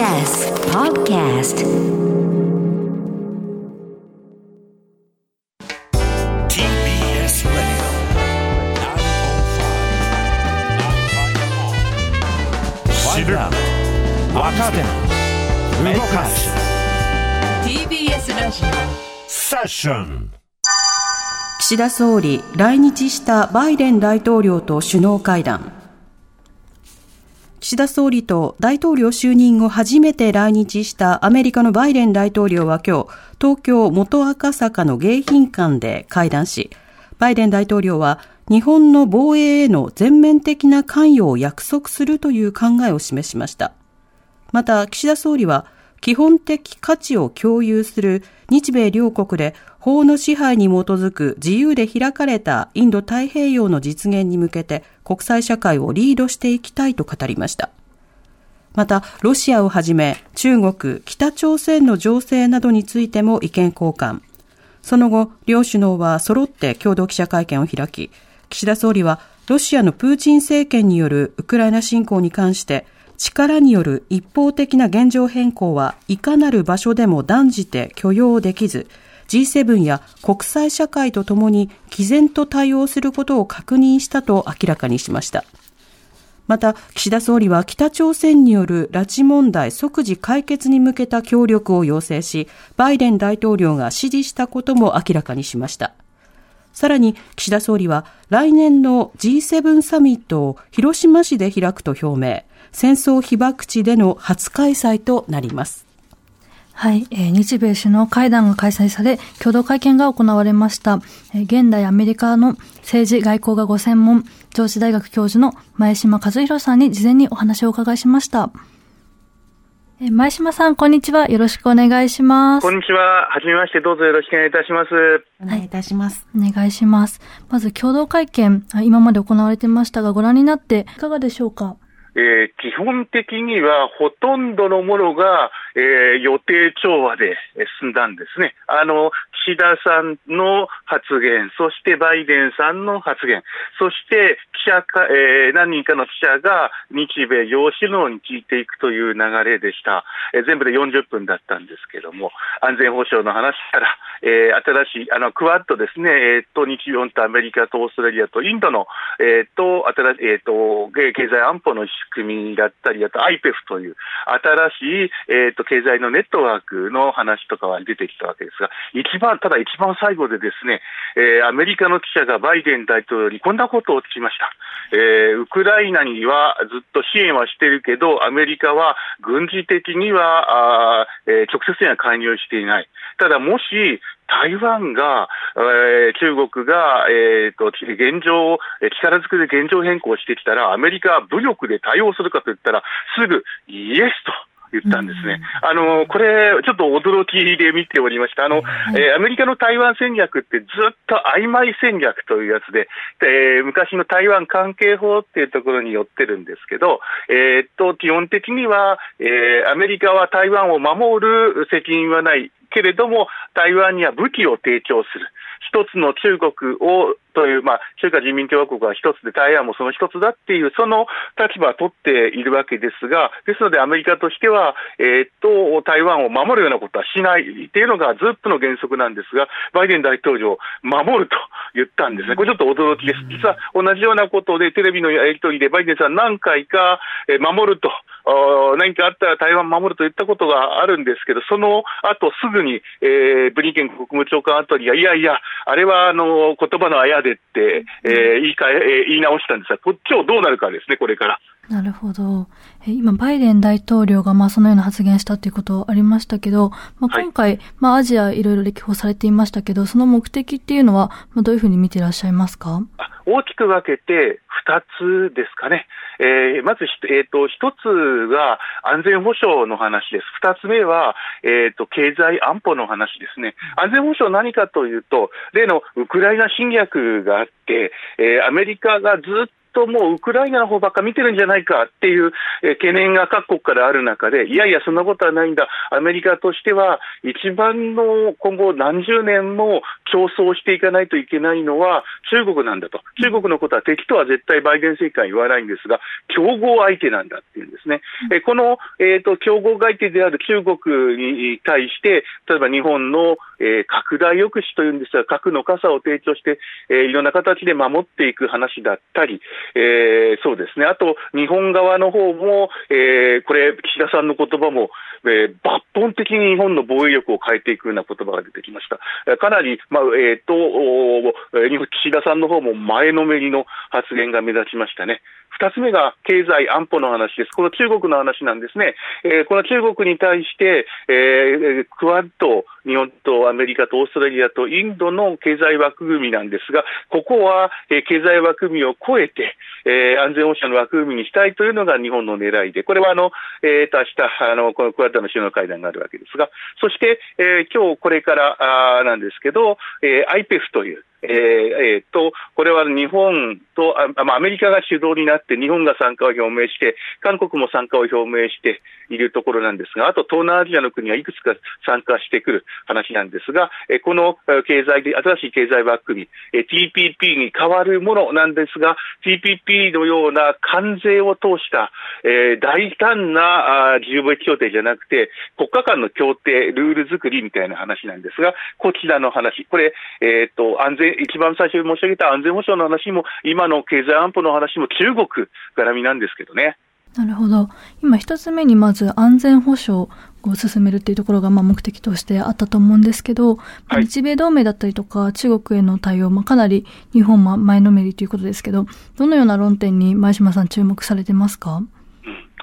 TBS Podcast TBS Radio 動かす TBS ラジセッション岸田総理来日したバイデン大統領と首脳会談岸田総理と大統領就任後初めて来日したアメリカのバイデン大統領は今日、東京元赤坂の迎賓館で会談し、バイデン大統領は日本の防衛への全面的な関与を約束するという考えを示しました。また、岸田総理は、基本的価値を共有する日米両国で法の支配に基づく自由で開かれたインド太平洋の実現に向けて国際社会をリードしていきたいと語りました。また、ロシアをはじめ中国、北朝鮮の情勢などについても意見交換。その後、両首脳は揃って共同記者会見を開き、岸田総理はロシアのプーチン政権によるウクライナ侵攻に関して力による一方的な現状変更はいかなる場所でも断じて許容できず、G7 や国際社会とともに毅然と対応することを確認したと明らかにしました。また、岸田総理は北朝鮮による拉致問題即時解決に向けた協力を要請し、バイデン大統領が指示したことも明らかにしました。さらに、岸田総理は来年の G7 サミットを広島市で開くと表明、戦争被爆地での初開催となります。はい、えー日米首脳会談が開催され、共同会見が行われました。えー現代アメリカの政治外交がご専門、上智大学教授の前島和弘さんに事前にお話をお伺いしました。えー前島さん、こんにちは。よろしくお願いします。こんにちは。はじめまして。どうぞよろしくお願いいたします。お願いいたします。お願いします。まず、共同会見、あ今まで行われてましたが、ご覧になっていかがでしょうか？えー基本的にはほとんどのものが、えー予定調和でえー進んだんですね。あの、岸田さんの発言、そしてバイデンさんの発言、そして記者か、えー何人かの記者が日米両首脳に聞いていくという流れでした。えー全部で40分だったんですけども、安全保障の話から、えー新しい、あの、クワッドですね、えーっと、日本とアメリカとオーストラリアとインドの、えーと、新しい、えーと、経経済安保の仕組みだったり、あと IPEF という新しい、えーっと、経済のネットワークの話とかは出てきたわけですが、一番、ただ一番最後でですね、えーアメリカの記者がバイデン大統領にこんなことを聞きました。えーウクライナにはずっと支援はしてるけど、アメリカは軍事的には、あえー直接には介入していない。ただ、もし、台湾が、えー中国が、えーと、現状を、えー力ずくで現状変更してきたら、アメリカは武力で対応するかと言ったら、すぐ、イエスと。言ったんですね。あの、これ、ちょっと驚きで見ておりました。あの、えーアメリカの台湾戦略ってずっと曖昧戦略というやつで、えー昔の台湾関係法っていうところに寄ってるんですけど、えーっと、基本的には、えーアメリカは台湾を守る責任はない。けれども、台湾には武器を提供する。一つの中国を、という、まあ、中華人民共和国は一つで、台湾もその一つだっていう、その立場を取っているわけですが、ですのでアメリカとしては、えーっと、台湾を守るようなことはしないっていうのがずっとの原則なんですが、バイデン大統領、守ると言ったんですね。これちょっと驚きです。実は同じようなことで、テレビのやり取りでバイデンさん何回か、守ると、何かあったら台湾守ると言ったことがあるんですけど、その後すぐに、えーブリンケン国務長官あたりが、いやいや、あれはあの言葉のあやでって、えー言い換え言い直したんですが、こっちをどうなるかですね、これから。なるほど。え今、バイデン大統領がまあそのような発言したということありましたけど、まあ、はい今回、まあアジアいろいろ歴訪されていましたけど、その目的っていうのは、まあ、どういうふうに見ていらっしゃいますか？あ大きく分けて2つですかね。えーまずひ、えー、と1つが安全保障の話です。2つ目は、えー、と経済安保の話ですね。安全保障何かというと、例のウクライナ侵略があって、えーアメリカがずっともうウクライナの方ばっか見てるんじゃないかっていう懸念が各国からある中で、いやいや、そんなことはないんだ、アメリカとしては、一番の今後、何十年も競争していかないといけないのは中国なんだと、中国のことは敵とは絶対バイデン政権は言わないんですが、競合相手なんだっていうんですね。えこの、えーと競合相手である中国に対して、例えば日本の、えー拡大抑止というんですが、核の傘を提供して、えーいろんな形で守っていく話だったり、えーそうですね、あと日本側の方も、えーこれ、岸田さんの言葉も、えー抜本的に日本の防衛力を変えていくような言葉が出てきました。かなり、まあえーとおーえー日本岸田さんの方も前のめりの発言が目立ちましたね。二つ目が経済安保の話です。この中国の話なんですね。えーこの中国に対して、えークワッド、日本とアメリカとオーストラリアとインドの経済枠組みなんですが、ここは、えー経済枠組みを超えて、えー安全保障の枠組みにしたいというのが日本の狙いで、これはあの、えーと明日、あの、このクワッドの首脳会談があるわけですが、そして、えー今日これからあなんですけど、えー IPEF という、えーえーと、これは日本と、あ、アメリカが主導になって、日本が参加を表明して、韓国も参加を表明しているところなんですが、あと東南アジアの国はいくつか参加してくる話なんですが、えこの経済で、新しい経済枠組み、え TPP に変わるものなんですが、TPP のような関税を通した、えー大胆なあ自由貿易協定じゃなくて、国家間の協定、ルール作りみたいな話なんですが、こちらの話、これ、えー、と安全一番最初に申し上げた安全保障の話も、今の経済安保の話も中国絡みなんですけどね。なるほど。今一つ目にまず安全保障を進めるっていうところがまあ目的としてあったと思うんですけど、まあはい日米同盟だったりとか中国への対応、まあ、かなり日本も前のめりということですけど、どのような論点に前島さん注目されてますか？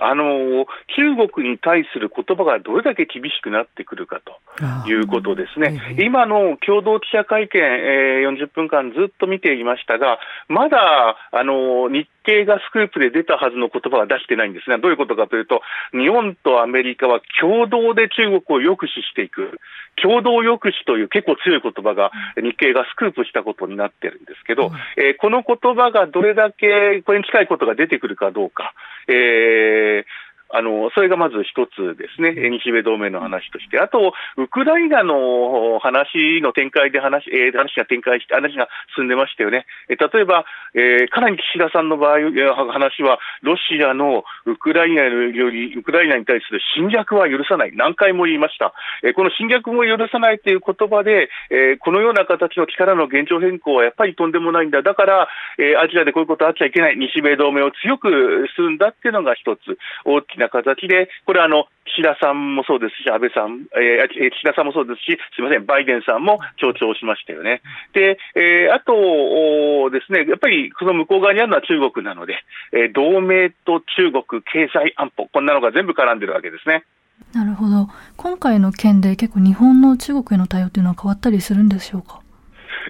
あのー中国に対する言葉がどれだけ厳しくなってくるかということですね。今の共同記者会見、えー40分間ずっと見ていましたが、まだ、あのー日経がスクープで出たはずの言葉は出してないんですが、どういうことかというと、日本とアメリカは共同で中国を抑止していく、共同抑止という結構強い言葉が日経がスクープしたことになってるんですけど、えーこの言葉がどれだけこれに近いことが出てくるかどうか、えー de あの、それがまず一つですね、えー日米同盟の話として、あと、ウクライナの話の展開で話、えー話が展開して、話が進んでましたよね。えー例えば、えーかなり岸田さんの場合、えー話は、ロシアのウクライナより、ウクライナに対する侵略は許さない。何回も言いました。えーこの侵略も許さないという言葉で、えーこのような形の力の現状変更はやっぱりとんでもないんだ。だから、えーアジアでこういうことあっちゃいけない。日米同盟を強くするんだっていうのが一つ大きな形で、これはあの、岸田さんもそうですし、安倍さん、えーあえ岸田さんもそうですし、すみません、バイデンさんも強調しましたよね。で、えーあとおですね、やっぱりその向こう側にあるのは中国なので、えー同盟と中国経済安保、こんなのが全部絡んでるわけですね。なるほど。今回の件で結構日本の中国への対応っていうのは変わったりするんでしょうか？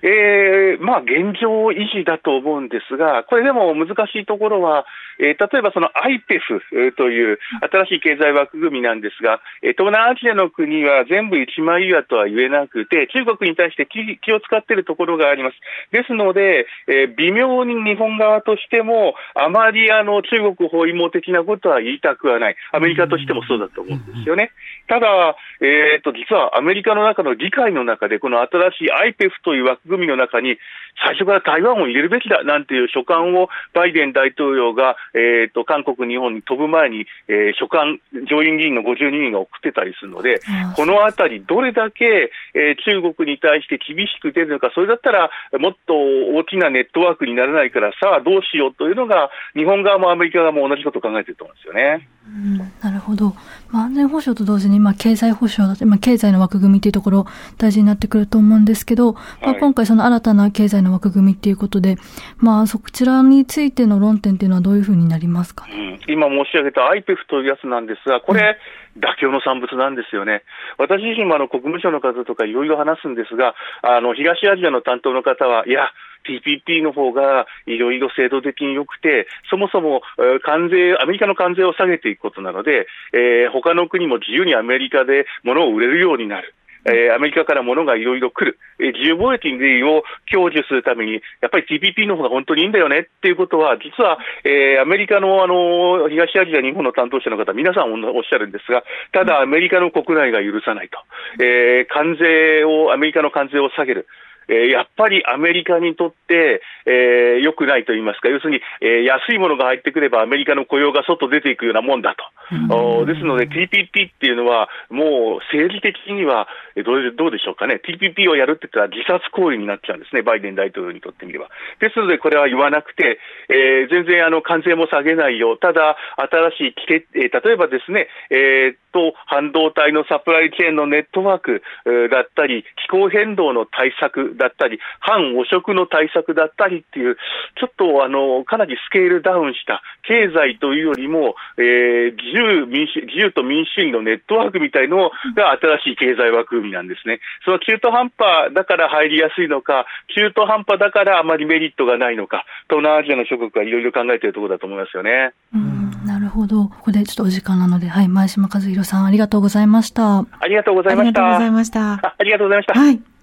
えーまあ、現状維持だと思うんですが、これでも難しいところは、えー例えばその IPEF えーという新しい経済枠組みなんですが、えー東南アジアの国は全部一枚岩とは言えなくて、中国に対して気気を使っているところがあります。ですので、えー微妙に日本側としても、あまりあの中国包囲網的なことは言いたくはない。アメリカとしてもそうだと思うんですよね。ただ、えーと、実はアメリカの中の議会の中で、この新しい IPEF という枠グミの中に、最初から台湾を入れるべきだなんていう書簡をバイデン大統領が、えーと、韓国、日本に飛ぶ前に、えー書簡、上院議員の52人が送ってたりするのでこのあたり、どれだけ、えー中国に対して厳しく出るのか、それだったらもっと大きなネットワークにならないから、さあどうしようというのが、日本側もアメリカ側も同じことを考えてると思うんですよね。うんなるほど。まあ、安全保障と同時に、まあ、経済保障だって、まあ、経済の枠組みというところ大事になってくると思うんですけど、まあ、はい今回その新たな経済の枠組みっていうことで、まあ、そちらについての論点っていうのはどういうふうになりますかね？うん今申し上げた IPEF というやつなんですが、これ、妥協の産物なんですよね。私自身もあの国務省の方とかいろいろ話すんですが、あの東アジアの担当の方は、いや、TPP の方がいろいろ制度的に良くて、そもそもえー関税、アメリカの関税を下げていくことなので、えー他の国も自由にアメリカで物を売れるようになる。えーアメリカから物がいろいろ来る、えー自由貿易を享受するために、やっぱり TPP の方が本当にいいんだよねっていうことは、実は、えーアメリカのあの東アジア、日本の担当者の方、皆さんおっしゃるんですが、ただアメリカの国内が許さないと、えー関税を、アメリカの関税を下げる。えーやっぱりアメリカにとって、えー良くないと言いますか、要するに、えー安いものが入ってくればアメリカの雇用が外出ていくようなもんだと。ですので TPP っていうのは、もう政治的にはえーどうでどうでしょうかね、TPP をやるって言ったら自殺行為になっちゃうんですね、バイデン大統領にとってみれば。ですので、これは言わなくて、えー全然あの関税も下げないよ、ただ、新しい規定、えー例えばですね、えーっと、半導体のサプライチェーンのネットワークえーだったり、気候変動の対策だったり、反汚職の対策だったりっていう、ちょっとあのかなりスケールダウンした経済というよりも、えー自由民主、自由と民主主義のネットワークみたいのが新しい経済枠組みなんですね。その中途半端だから入りやすいのか、中途半端だからあまりメリットがないのか、東南アジアの諸国はいろいろ考えているところだと思いますよね。うん、なるほど。ここでちょっとお時間なので、はい、前島和弘さんありがとうございました。ありがとうござあいました。りがとうございました。あありがとうございました。はい。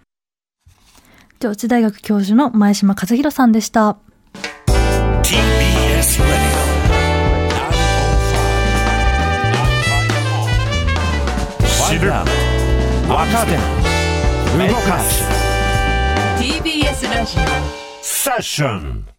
上智大学教授の前島和弘さんでした。TBS Radio 知る若手動かす TBS ラジオセッション